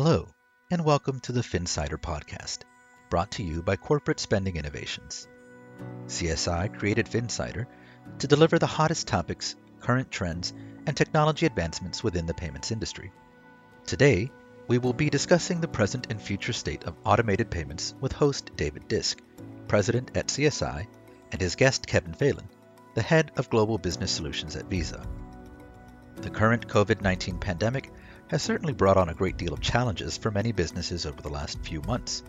Hello, and welcome to the Finsider podcast, brought to you by Corporate Spending Innovations. CSI created Finsider to deliver the hottest topics, current trends, and technology advancements within the payments industry. Today, we will be discussing the present and future state of automated payments with host David Disque, president at CSI, and his guest Kevin Phalen, the head of Global Business Solutions at Visa. The current COVID 19 pandemic has certainly brought on a great deal of challenges for many businesses over the last few months,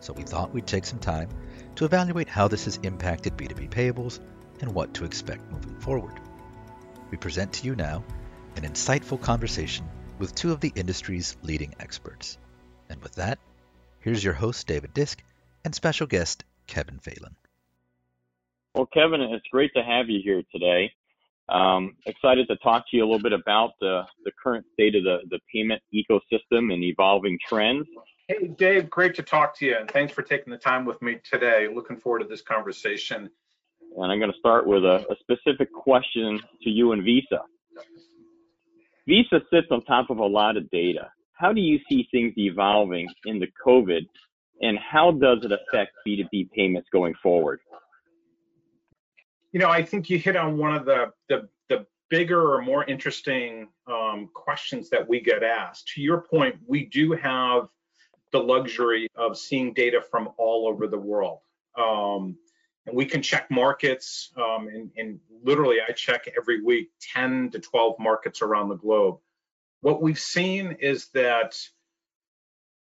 so we thought we'd take some time to evaluate how this has impacted B2B payables and what to expect moving forward. We present to you now an insightful conversation with two of the industry's leading experts. And with that, here's your host, David Disque, and special guest, Kevin Phalen. Well, Kevin, it's great to have you here today. Um, excited to talk to you a little bit about the, the current state of the, the payment ecosystem and evolving trends. Hey, Dave, great to talk to you, and thanks for taking the time with me today. Looking forward to this conversation. And I'm going to start with a, a specific question to you and Visa. Visa sits on top of a lot of data. How do you see things evolving in the COVID, and how does it affect B2B payments going forward? You know, I think you hit on one of the the, the bigger or more interesting um, questions that we get asked. To your point, we do have the luxury of seeing data from all over the world. Um, and we can check markets, um, and, and literally I check every week 10 to 12 markets around the globe. What we've seen is that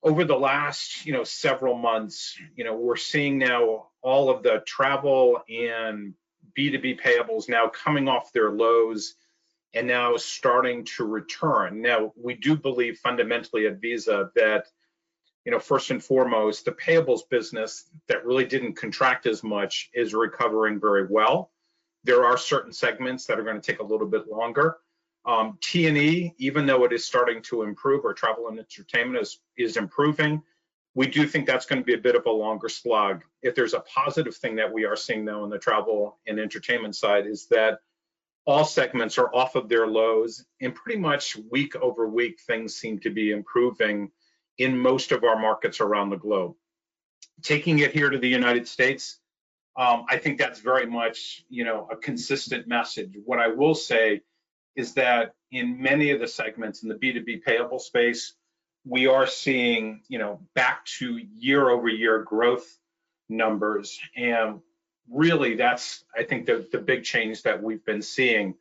over the last, you know, several months, you know, we're seeing now all of the travel and B2B payables now coming off their lows and now starting to return. Now, we do believe fundamentally at Visa that you know, first and foremost, the payables business that really didn't contract as much is recovering very well. There are certain segments that are going to take a little bit longer. Um, T&E, even though it is starting to improve, or travel and entertainment is, is improving, we do think that's going to be a bit of a longer slog. If there's a positive thing that we are seeing now on the travel and entertainment side is that all segments are off of their lows and pretty much week over week things seem to be improving in most of our markets around the globe. Taking it here to the United States, um, I think that's very much, you know, a consistent message. What I will say is that in many of the segments in the B2B payable space, we are seeing, you know, back to year over year growth numbers. And really that's, I think the, the big change that we've been seeing.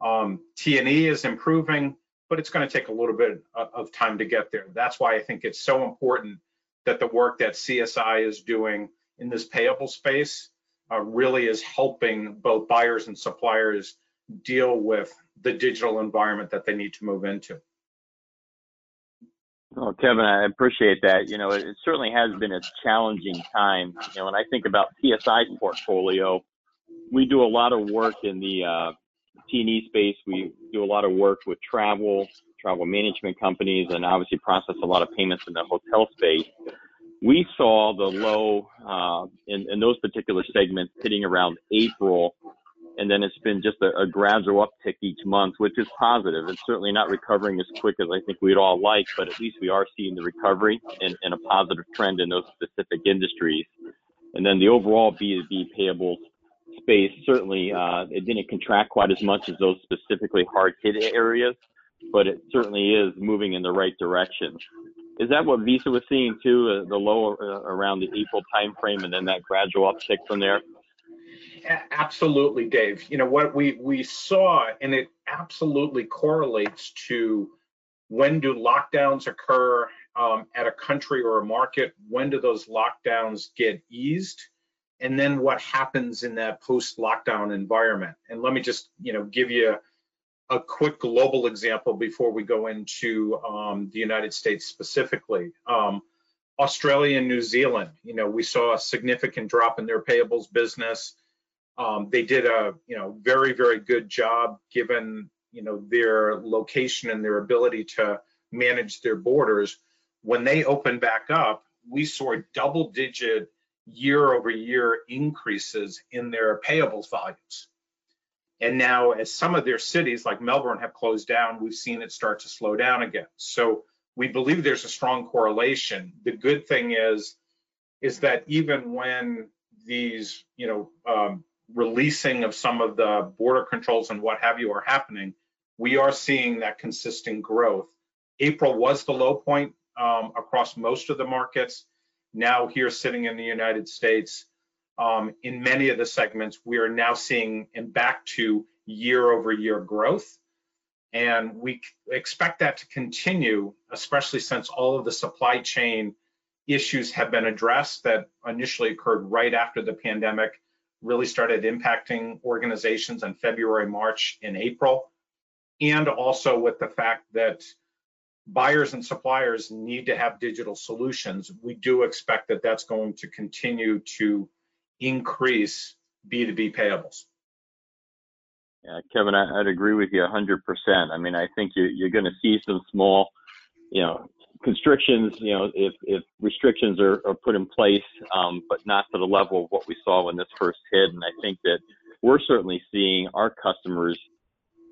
Um, T&E is improving but it's going to take a little bit of time to get there. That's why I think it's so important that the work that CSI is doing in this payable space uh, really is helping both buyers and suppliers deal with the digital environment that they need to move into. Well, Kevin, I appreciate that. You know, it, it certainly has been a challenging time. You know, when I think about CSI's portfolio, we do a lot of work in the uh, T&E space, we do a lot of work with travel, travel management companies, and obviously process a lot of payments in the hotel space. We saw the low uh, in, in those particular segments hitting around April, and then it's been just a, a gradual uptick each month, which is positive. It's certainly not recovering as quick as I think we'd all like, but at least we are seeing the recovery and, and a positive trend in those specific industries. And then the overall B2B payables space certainly uh, it didn't contract quite as much as those specifically hard hit areas, but it certainly is moving in the right direction. Is that what Visa was seeing too, uh, the low uh, around the April timeframe, and then that gradual uptick from there? Absolutely, Dave. You know what we we saw, and it absolutely correlates to when do lockdowns occur um, at a country or a market? When do those lockdowns get eased? and then what happens in that post-lockdown environment. And let me just, you know, give you a quick global example before we go into um, the United States specifically. Um, Australia and New Zealand, you know, we saw a significant drop in their payables business. Um, they did a, you know, very, very good job given, you know, their location and their ability to manage their borders. When they opened back up, we saw double digit year over year increases in their payables volumes. And now, as some of their cities like Melbourne have closed down, we've seen it start to slow down again. So we believe there's a strong correlation. The good thing is, is that even when these, you know, um, releasing of some of the border controls and what have you are happening, we are seeing that consistent growth. April was the low point um, across most of the markets. Now here sitting in the United States, um, in many of the segments, we are now seeing and back to year over year growth. And we expect that to continue, especially since all of the supply chain issues have been addressed that initially occurred right after the pandemic really started impacting organizations in February, March, and April. And also with the fact that buyers and suppliers need to have digital solutions, we do expect that that's going to continue to increase B2B payables. Yeah, Kevin, I, would agree with you 100%. I mean, I think you're, you're going to see some small, you know, constrictions, you know, if, if restrictions are, are put in place, um, but not to the level of what we saw when this first hit. And I think that we're certainly seeing our customers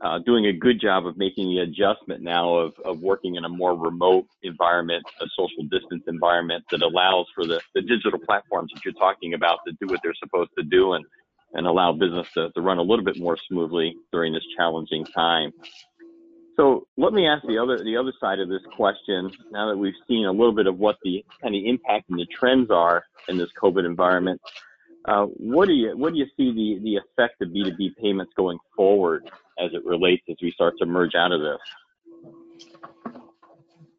uh, doing a good job of making the adjustment now of, of working in a more remote environment, a social distance environment that allows for the, the digital platforms that you're talking about to do what they're supposed to do and, and allow business to, to run a little bit more smoothly during this challenging time. So let me ask the other the other side of this question. Now that we've seen a little bit of what the kind of impact and the trends are in this COVID environment, uh, what do you what do you see the the effect of B two B payments going forward as it relates as we start to merge out of this?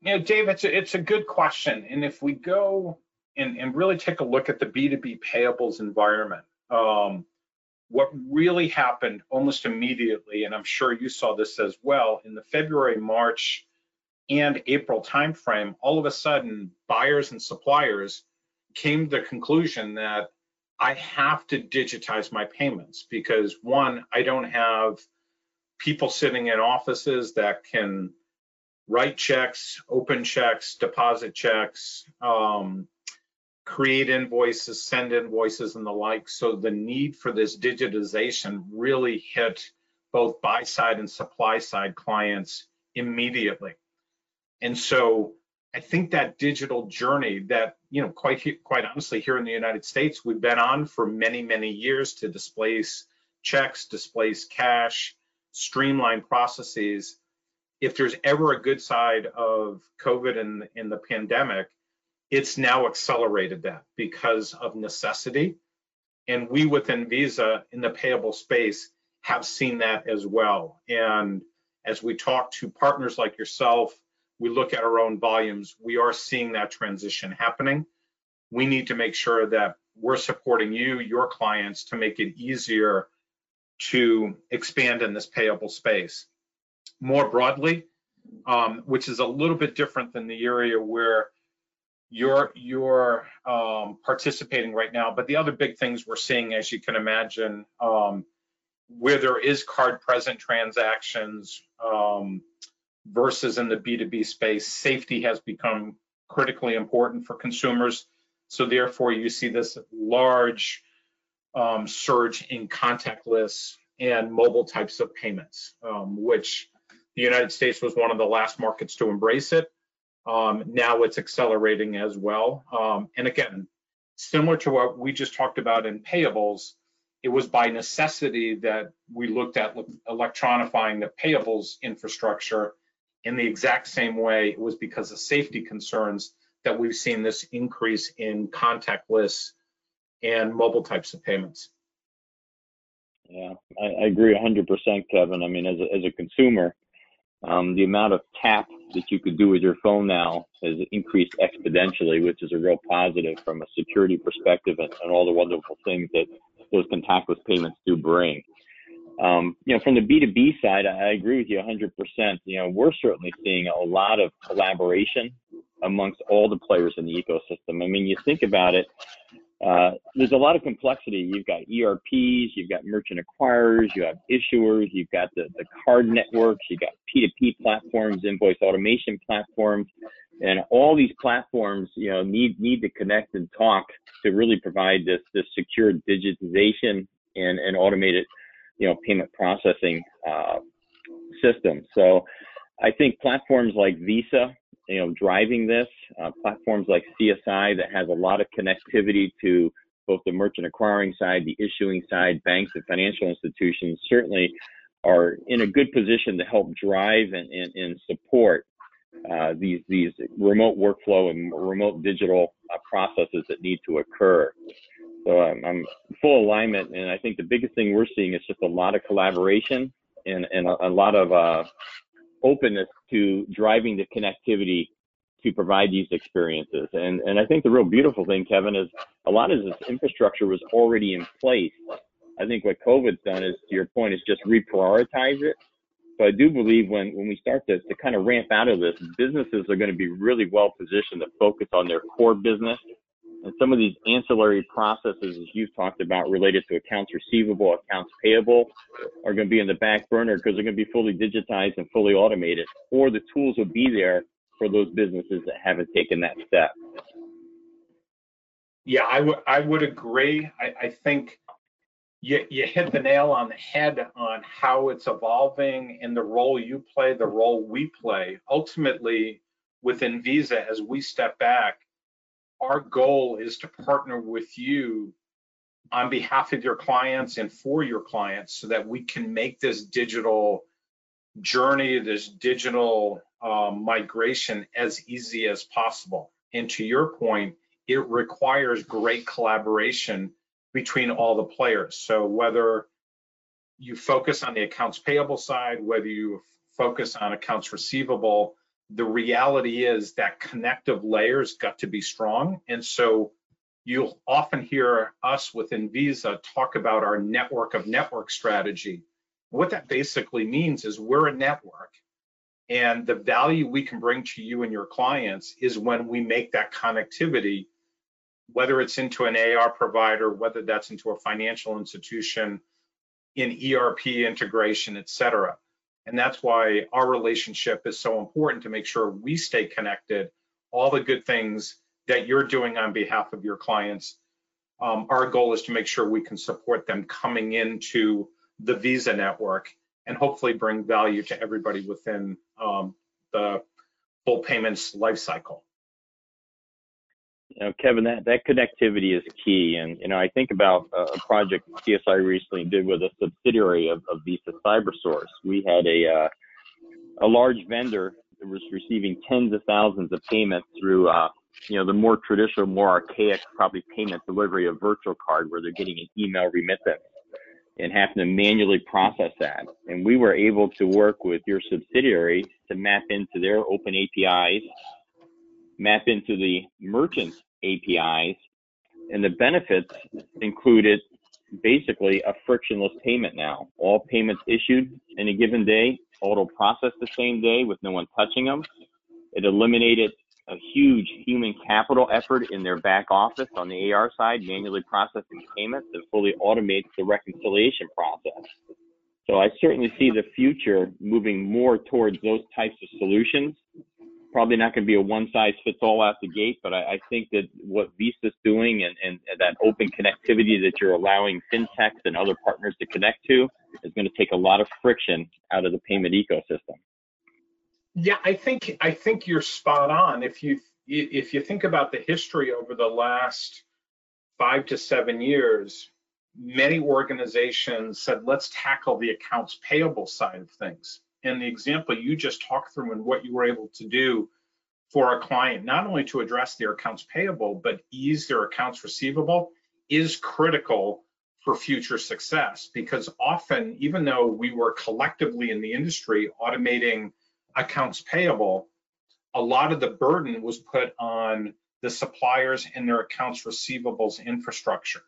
Know, Dave, it's a, it's a good question, and if we go and, and really take a look at the B two B payables environment, um, what really happened almost immediately, and I'm sure you saw this as well, in the February, March, and April timeframe, all of a sudden buyers and suppliers came to the conclusion that I have to digitize my payments because one, I don't have people sitting in offices that can write checks, open checks, deposit checks, um, create invoices, send invoices, and the like. So the need for this digitization really hit both buy side and supply side clients immediately. And so I think that digital journey that, you know, quite quite honestly, here in the United States, we've been on for many, many years to displace checks, displace cash, streamline processes. If there's ever a good side of COVID and in the pandemic, it's now accelerated that because of necessity. And we within Visa in the payable space have seen that as well. And as we talk to partners like yourself, we look at our own volumes, we are seeing that transition happening. We need to make sure that we're supporting you, your clients, to make it easier to expand in this payable space. More broadly, um, which is a little bit different than the area where you're you're um, participating right now. But the other big things we're seeing, as you can imagine, um, where there is card present transactions um, versus in the B2B space, safety has become critically important for consumers. So therefore, you see this large um, surge in contactless and mobile types of payments, um, which the United States was one of the last markets to embrace it. Um, now it's accelerating as well. Um, and again, similar to what we just talked about in payables, it was by necessity that we looked at electronifying the payables infrastructure in the exact same way. It was because of safety concerns that we've seen this increase in contactless and mobile types of payments. Yeah, I, I agree 100%, Kevin. I mean, as a, as a consumer, um, the amount of tap that you could do with your phone now has increased exponentially, which is a real positive from a security perspective and, and all the wonderful things that those contactless payments do bring. Um, you know, from the B2B side, I agree with you 100%. You know, we're certainly seeing a lot of collaboration amongst all the players in the ecosystem. I mean, you think about it, uh, there's a lot of complexity. You've got ERPs, you've got merchant acquirers, you have issuers, you've got the, the card networks, you've got P2P platforms, invoice automation platforms, and all these platforms, you know, need need to connect and talk to really provide this this secure digitization and, and automated, you know, payment processing uh, system. So I think platforms like Visa, you know, driving this, uh, platforms like CSI that has a lot of connectivity to both the merchant acquiring side, the issuing side, banks and financial institutions certainly are in a good position to help drive and, and, and support uh, these these remote workflow and remote digital uh, processes that need to occur. So I'm, I'm, full alignment, and I think the biggest thing we're seeing is just a lot of collaboration and, and a, a lot of uh, openness to driving the connectivity to provide these experiences. And and I think the real beautiful thing, Kevin, is a lot of this infrastructure was already in place. I think what COVID's done is, to your point, is just reprioritize it. So I do believe when when we start to to kind of ramp out of this, businesses are going to be really well positioned to focus on their core business. And some of these ancillary processes, as you've talked about, related to accounts receivable, accounts payable, are going to be in the back burner because they're going to be fully digitized and fully automated, or the tools will be there for those businesses that haven't taken that step. Yeah, I would I would agree. I, I think you you hit the nail on the head on how it's evolving and the role you play, the role we play. Ultimately, within Visa, as we step back, our goal is to partner with you on behalf of your clients and for your clients so that we can make this digital journey, this digital um, migration as easy as possible. And to your point, it requires great collaboration between all the players. So whether you focus on the accounts payable side, whether you focus on accounts receivable, the reality is that connective layers got to be strong. And so you'll often hear us within Visa talk about our network of network strategy. What that basically means is we're a network and the value we can bring to you and your clients is when we make that connectivity, whether it's into an AR provider, whether that's into a financial institution, in ERP integration, et cetera. And that's why our relationship is so important to make sure we stay connected, all the good things that you're doing on behalf of your clients. Um, our goal is to make sure we can support them coming into the Visa network and hopefully bring value to everybody within um, the full payments lifecycle. You know, Kevin, that, that connectivity is key. And, you know, I think about a project CSI recently did with a subsidiary of, of Visa CyberSource. We had a, uh, a large vendor that was receiving tens of thousands of payments through, uh, you know, the more traditional, more archaic, probably payment delivery of virtual card where they're getting an email remittance and having to manually process that. And we were able to work with your subsidiary to map into their open APIs, map into the merchant APIs, and the benefits included basically a frictionless payment now. All payments issued in a given day, auto processed the same day with no one touching them. It eliminated a huge human capital effort in their back office on the AR side, manually processing payments and fully automates the reconciliation process. So I certainly see the future moving more towards those types of solutions. Probably not going to be a one size fits all out the gate, but I, I think that what Visa's doing and, and, and that open connectivity that you're allowing fintechs and other partners to connect to is going to take a lot of friction out of the payment ecosystem. Yeah, I think I think you're spot on. If you if you think about the history over the last five to seven years, many organizations said, let's tackle the accounts payable side of things. And the example you just talked through and what you were able to do for a client, not only to address their accounts payable, but ease their accounts receivable is critical for future success because often, even though we were collectively in the industry automating accounts payable, a lot of the burden was put on the suppliers and their accounts receivables infrastructure.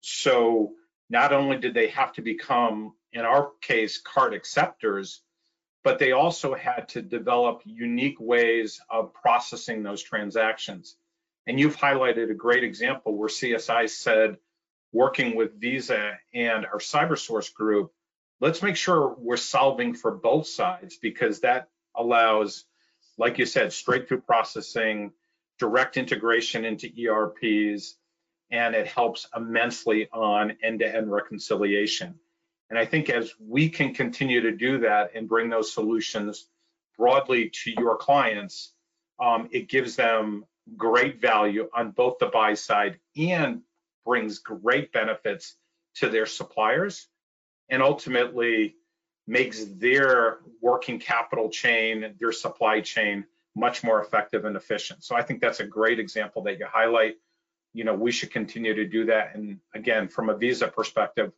So not only did they have to become, in our case, card acceptors, but they also had to develop unique ways of processing those transactions. And you've highlighted a great example where CSI said, working with Visa and our CyberSource group, let's make sure we're solving for both sides because that allows, like you said, straight through processing, direct integration into ERPs, and it helps immensely on end-to-end reconciliation. And I think as we can continue to do that and bring those solutions broadly to your clients, um, it gives them great value on both the buy side and brings great benefits to their suppliers and ultimately makes their working capital chain, their supply chain much more effective and efficient. So I think that's a great example that you highlight. You know, we should continue to do that. And again, from a Visa perspective,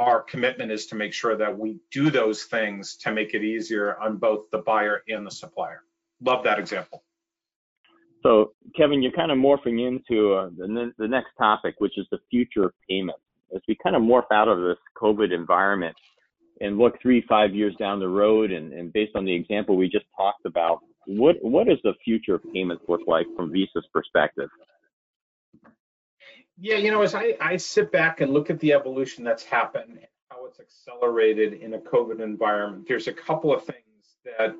our commitment is to make sure that we do those things to make it easier on both the buyer and the supplier. Love that example. So, Kevin, you're kind of morphing into uh, the, the next topic, which is the future of payments. As we kind of morph out of this COVID environment and look three, five years down the road, and, and based on the example we just talked about, what what does the future of payments look like from Visa's perspective? Yeah, you know, as I, I sit back and look at the evolution that's happened, how it's accelerated in a COVID environment, there's a couple of things that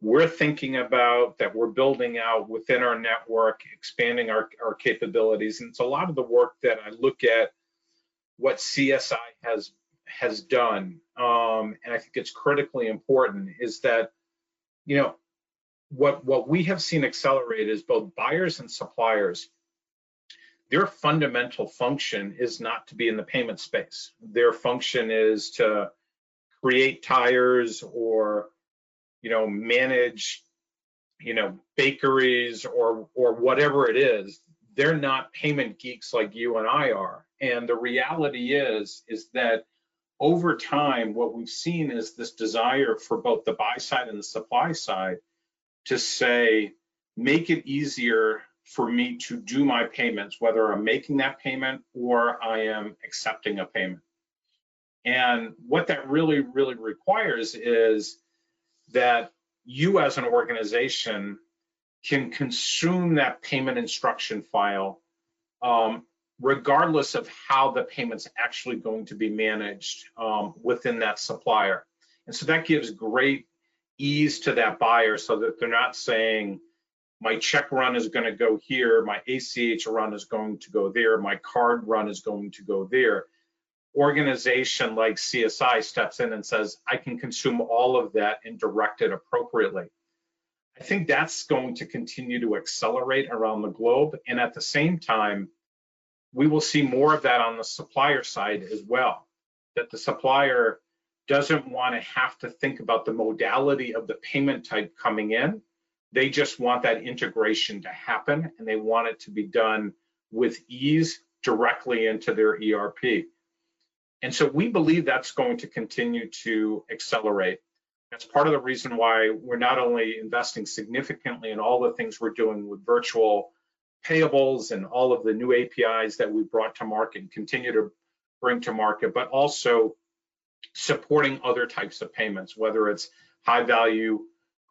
we're thinking about that we're building out within our network, expanding our, our capabilities. And it's a lot of the work that I look at what CSI has has done. Um, and I think it's critically important is that, you know, what what we have seen accelerate is both buyers and suppliers their fundamental function is not to be in the payment space. Their function is to create tires or you know manage you know bakeries or or whatever it is. They're not payment geeks like you and I are. And the reality is is that over time what we've seen is this desire for both the buy side and the supply side to say, make it easier for me to do my payments, whether I'm making that payment or I am accepting a payment. And what that really, really requires is that you as an organization can consume that payment instruction file um, regardless of how the payment's actually going to be managed um, within that supplier. And so that gives great ease to that buyer so that they're not saying my check run is going to go here, my ACH run is going to go there, my card run is going to go there. Organization like CSI steps in and says, I can consume all of that and direct it appropriately. I think that's going to continue to accelerate around the globe. And at the same time, we will see more of that on the supplier side as well, that the supplier doesn't want to have to think about the modality of the payment type coming in. They just want that integration to happen and they want it to be done with ease directly into their ERP. And so we believe that's going to continue to accelerate. That's part of the reason why we're not only investing significantly in all the things we're doing with virtual payables and all of the new APIs that we brought to market and continue to bring to market, but also supporting other types of payments, whether it's high value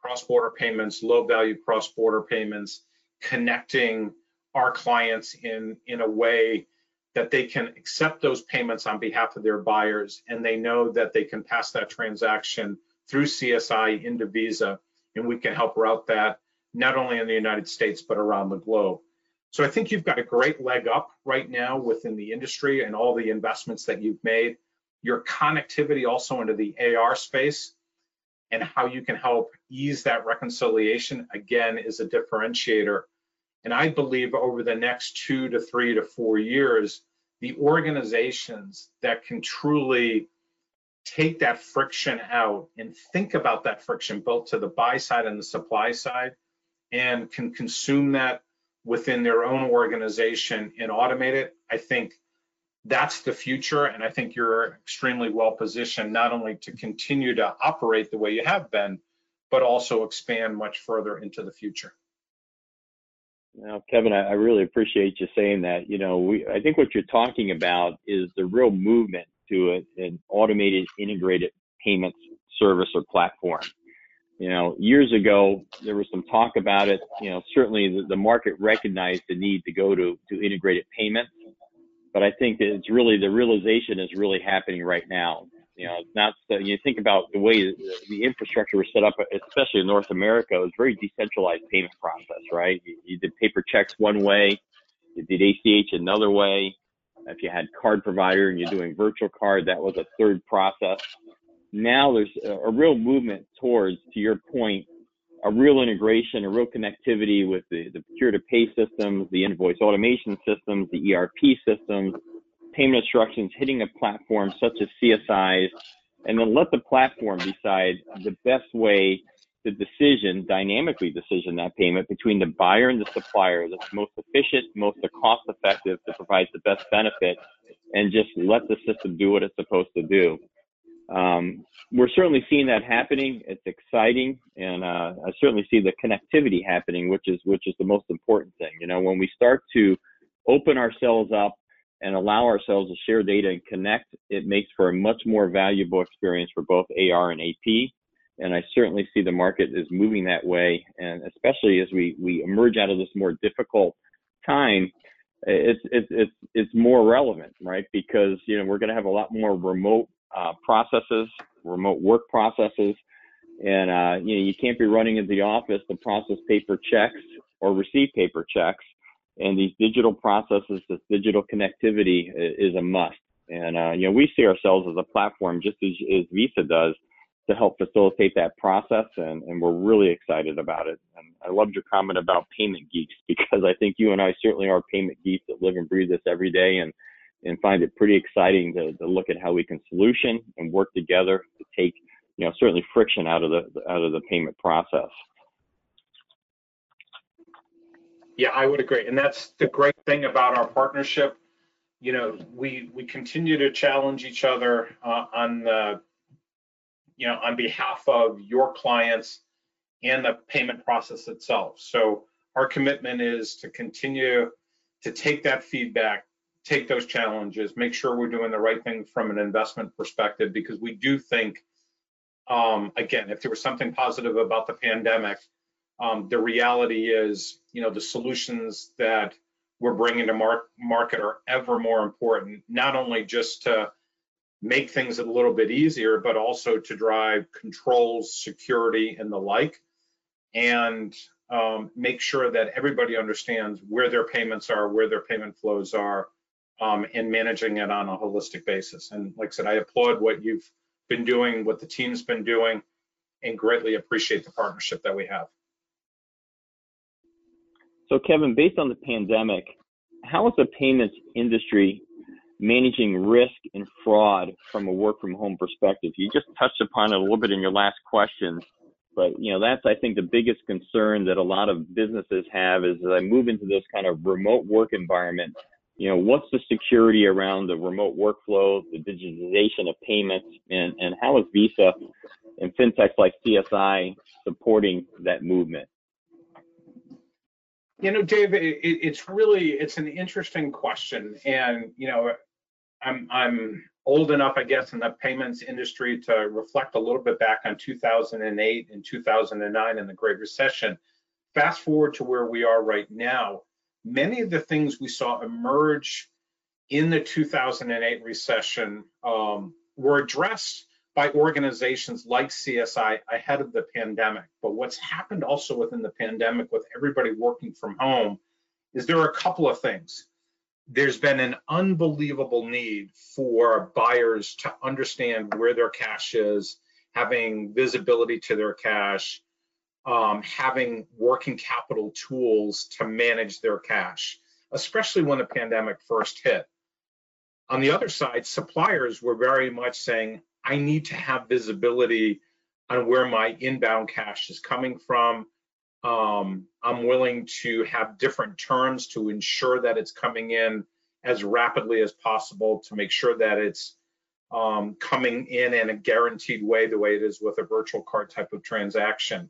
cross-border payments, low value cross-border payments, connecting our clients in, in a way that they can accept those payments on behalf of their buyers and they know that they can pass that transaction through CSI into Visa and we can help route that not only in the United States but around the globe. So I think you've got a great leg up right now within the industry and all the investments that you've made your connectivity also into the AR space and how you can help ease that reconciliation again is a differentiator. And I believe over the next two to three to four years, the organizations that can truly take that friction out and think about that friction both to the buy side and the supply side and can consume that within their own organization and automate it, I think that's the future. And I think you're extremely well positioned not only to continue to operate the way you have been, but also expand much further into the future. Now, Kevin, I, really appreciate you saying that. You know, we I think what you're talking about is the real movement to a, an automated, integrated payments service or platform. You know, years ago there was some talk about it. You know, certainly the, the market recognized the need to go to to integrated payments but I think it's really the realization is really happening right now. You know, it's not you think about the way the infrastructure was set up, especially in North America, it was very decentralized payment process, right? You, you did paper checks one way, you did ACH another way. If you had card provider and you're doing virtual card, that was a third process. now there's a, a real movement towards, to your point, a real integration, a real connectivity with the, the procure to pay systems, the invoice automation systems, the ERP systems, payment instructions hitting a platform such as CSI's, and then let the platform decide the best way the decision, dynamically decision that payment between the buyer and the supplier that's most efficient, most cost effective to provides the best benefit, and just let the system do what it's supposed to do. Um, we're certainly seeing that happening. It's exciting, and uh, I certainly see the connectivity happening, which is which is the most important thing. You know, when we start to open ourselves up and allow ourselves to share data and connect, it makes for a much more valuable experience for both AR and AP. And I certainly see the market is moving that way, and especially as we we emerge out of this more difficult time, it's it's it's it's more relevant, right? Because you know we're going to have a lot more remote uh, processes, remote work processes, and uh, you know you can't be running into the office to process paper checks or receive paper checks. And these digital processes, this digital connectivity is a must. And uh, you know we see ourselves as a platform, just as, as Visa does, to help facilitate that process, and, and we're really excited about it. And I loved your comment about payment geeks because I think you and I certainly are payment geeks that live and breathe this every day, and and find it pretty exciting to, to look at how we can solution and work together to take you know certainly friction out of the out of the payment process. Yeah, I would agree, and that's the great thing about our partnership. You know, we we continue to challenge each other uh, on the you know, on behalf of your clients and the payment process itself. So our commitment is to continue to take that feedback, take those challenges, make sure we're doing the right thing from an investment perspective, because we do think, um, again, if there was something positive about the pandemic, um, the reality is, you know, the solutions that we're bringing to mar- market are ever more important, not only just to make things a little bit easier, but also to drive controls, security, and the like, and um, make sure that everybody understands where their payments are, where their payment flows are, um, and managing it on a holistic basis. And like I said, I applaud what you've been doing, what the team's been doing, and greatly appreciate the partnership that we have. So, Kevin, based on the pandemic, how is the payments industry managing risk and fraud from a work from home perspective. You just touched upon it a little bit in your last question, but you know that's I think the biggest concern that a lot of businesses have is as I move into this kind of remote work environment, you know, what's the security around the remote workflow, the digitization of payments, and and how is Visa and fintechs like CSI supporting that movement? You know, Dave, it, it's really it's an interesting question, and you know, I'm I'm old enough, I guess, in the payments industry to reflect a little bit back on 2008 and 2009 and the Great Recession. Fast forward to where we are right now, many of the things we saw emerge in the 2008 recession um, were addressed by organizations like CSI ahead of the pandemic. But what's happened also within the pandemic with everybody working from home is there are a couple of things there's been an unbelievable need for buyers to understand where their cash is, having visibility to their cash, um, having working capital tools to manage their cash, especially when the pandemic first hit. On the other side, suppliers were very much saying, I need to have visibility on where my inbound cash is coming from. Um, I'm willing to have different terms to ensure that it's coming in as rapidly as possible to make sure that it's um, coming in in a guaranteed way, the way it is with a virtual card type of transaction.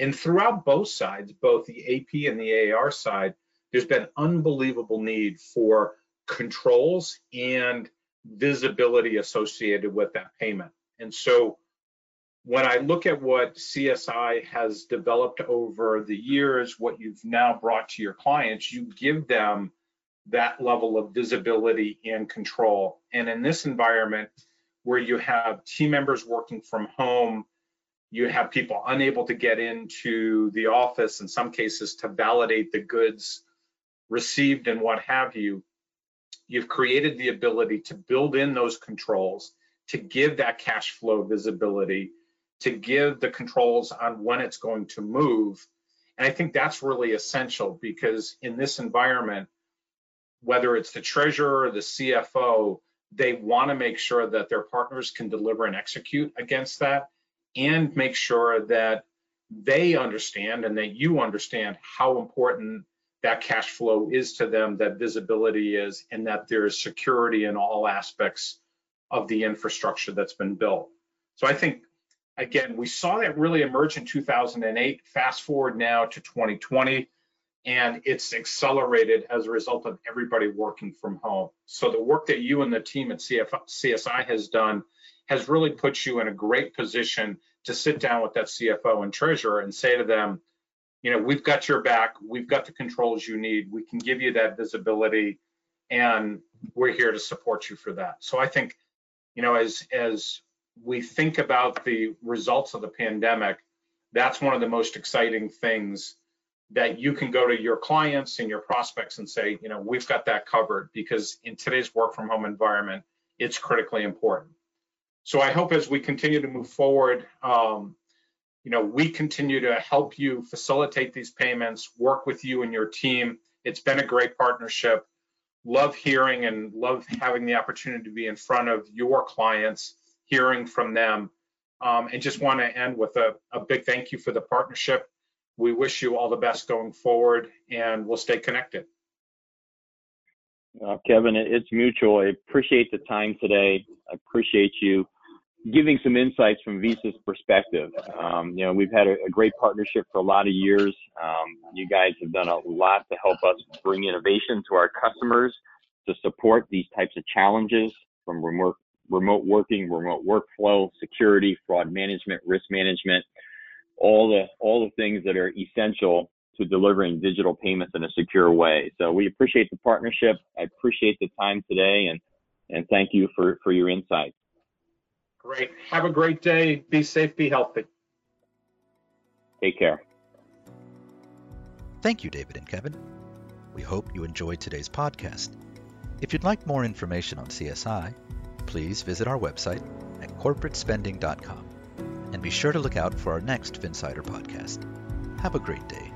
And throughout both sides, both the AP and the AR side, there's been unbelievable need for controls and visibility associated with that payment. And so when I look at what CSI has developed over the years, what you've now brought to your clients, you give them that level of visibility and control. And in this environment where you have team members working from home, you have people unable to get into the office in some cases to validate the goods received and what have you, you've created the ability to build in those controls to give that cash flow visibility, to give the controls on when it's going to move. And I think that's really essential because in this environment, whether it's the treasurer or the CFO, they want to make sure that their partners can deliver and execute against that and make sure that they understand and that you understand how important that cash flow is to them, that visibility is, and that there is security in all aspects of the infrastructure that's been built. So I think, again, we saw that really emerge in 2008. Fast forward now to 2020, and it's accelerated as a result of everybody working from home. So the work that you and the team at CSI has done has really put you in a great position to sit down with that CFO and treasurer and say to them, you know, we've got your back, we've got the controls you need, we can give you that visibility, and we're here to support you for that. So I think, you know, as as we think about the results of the pandemic, that's one of the most exciting things that you can go to your clients and your prospects and say, you know, we've got that covered because in today's work from home environment, it's critically important. So I hope as we continue to move forward, um, you know, we continue to help you facilitate these payments, work with you and your team. It's been a great partnership. Love hearing and love having the opportunity to be in front of your clients, hearing from them. Um, and just want to end with a, a big thank you for the partnership. We wish you all the best going forward and we'll stay connected. Uh, Kevin, it's mutual. I appreciate the time today. I appreciate you giving some insights from Visa's perspective. Um, you know, we've had a, a, great partnership for a lot of years. Um, you guys have done a lot to help us bring innovation to our customers to support these types of challenges from remote, remote working, remote workflow, security, fraud management, risk management, all the all the things that are essential to delivering digital payments in a secure way. So we appreciate the partnership. I appreciate the time today and and thank you for for your insights. Great. Have a great day. Be safe, be healthy. Take care. Thank you, David and Kevin. We hope you enjoyed today's podcast. If you'd like more information on CSI, please visit our website at corporatespending.com and be sure to look out for our next Finsider podcast. Have a great day.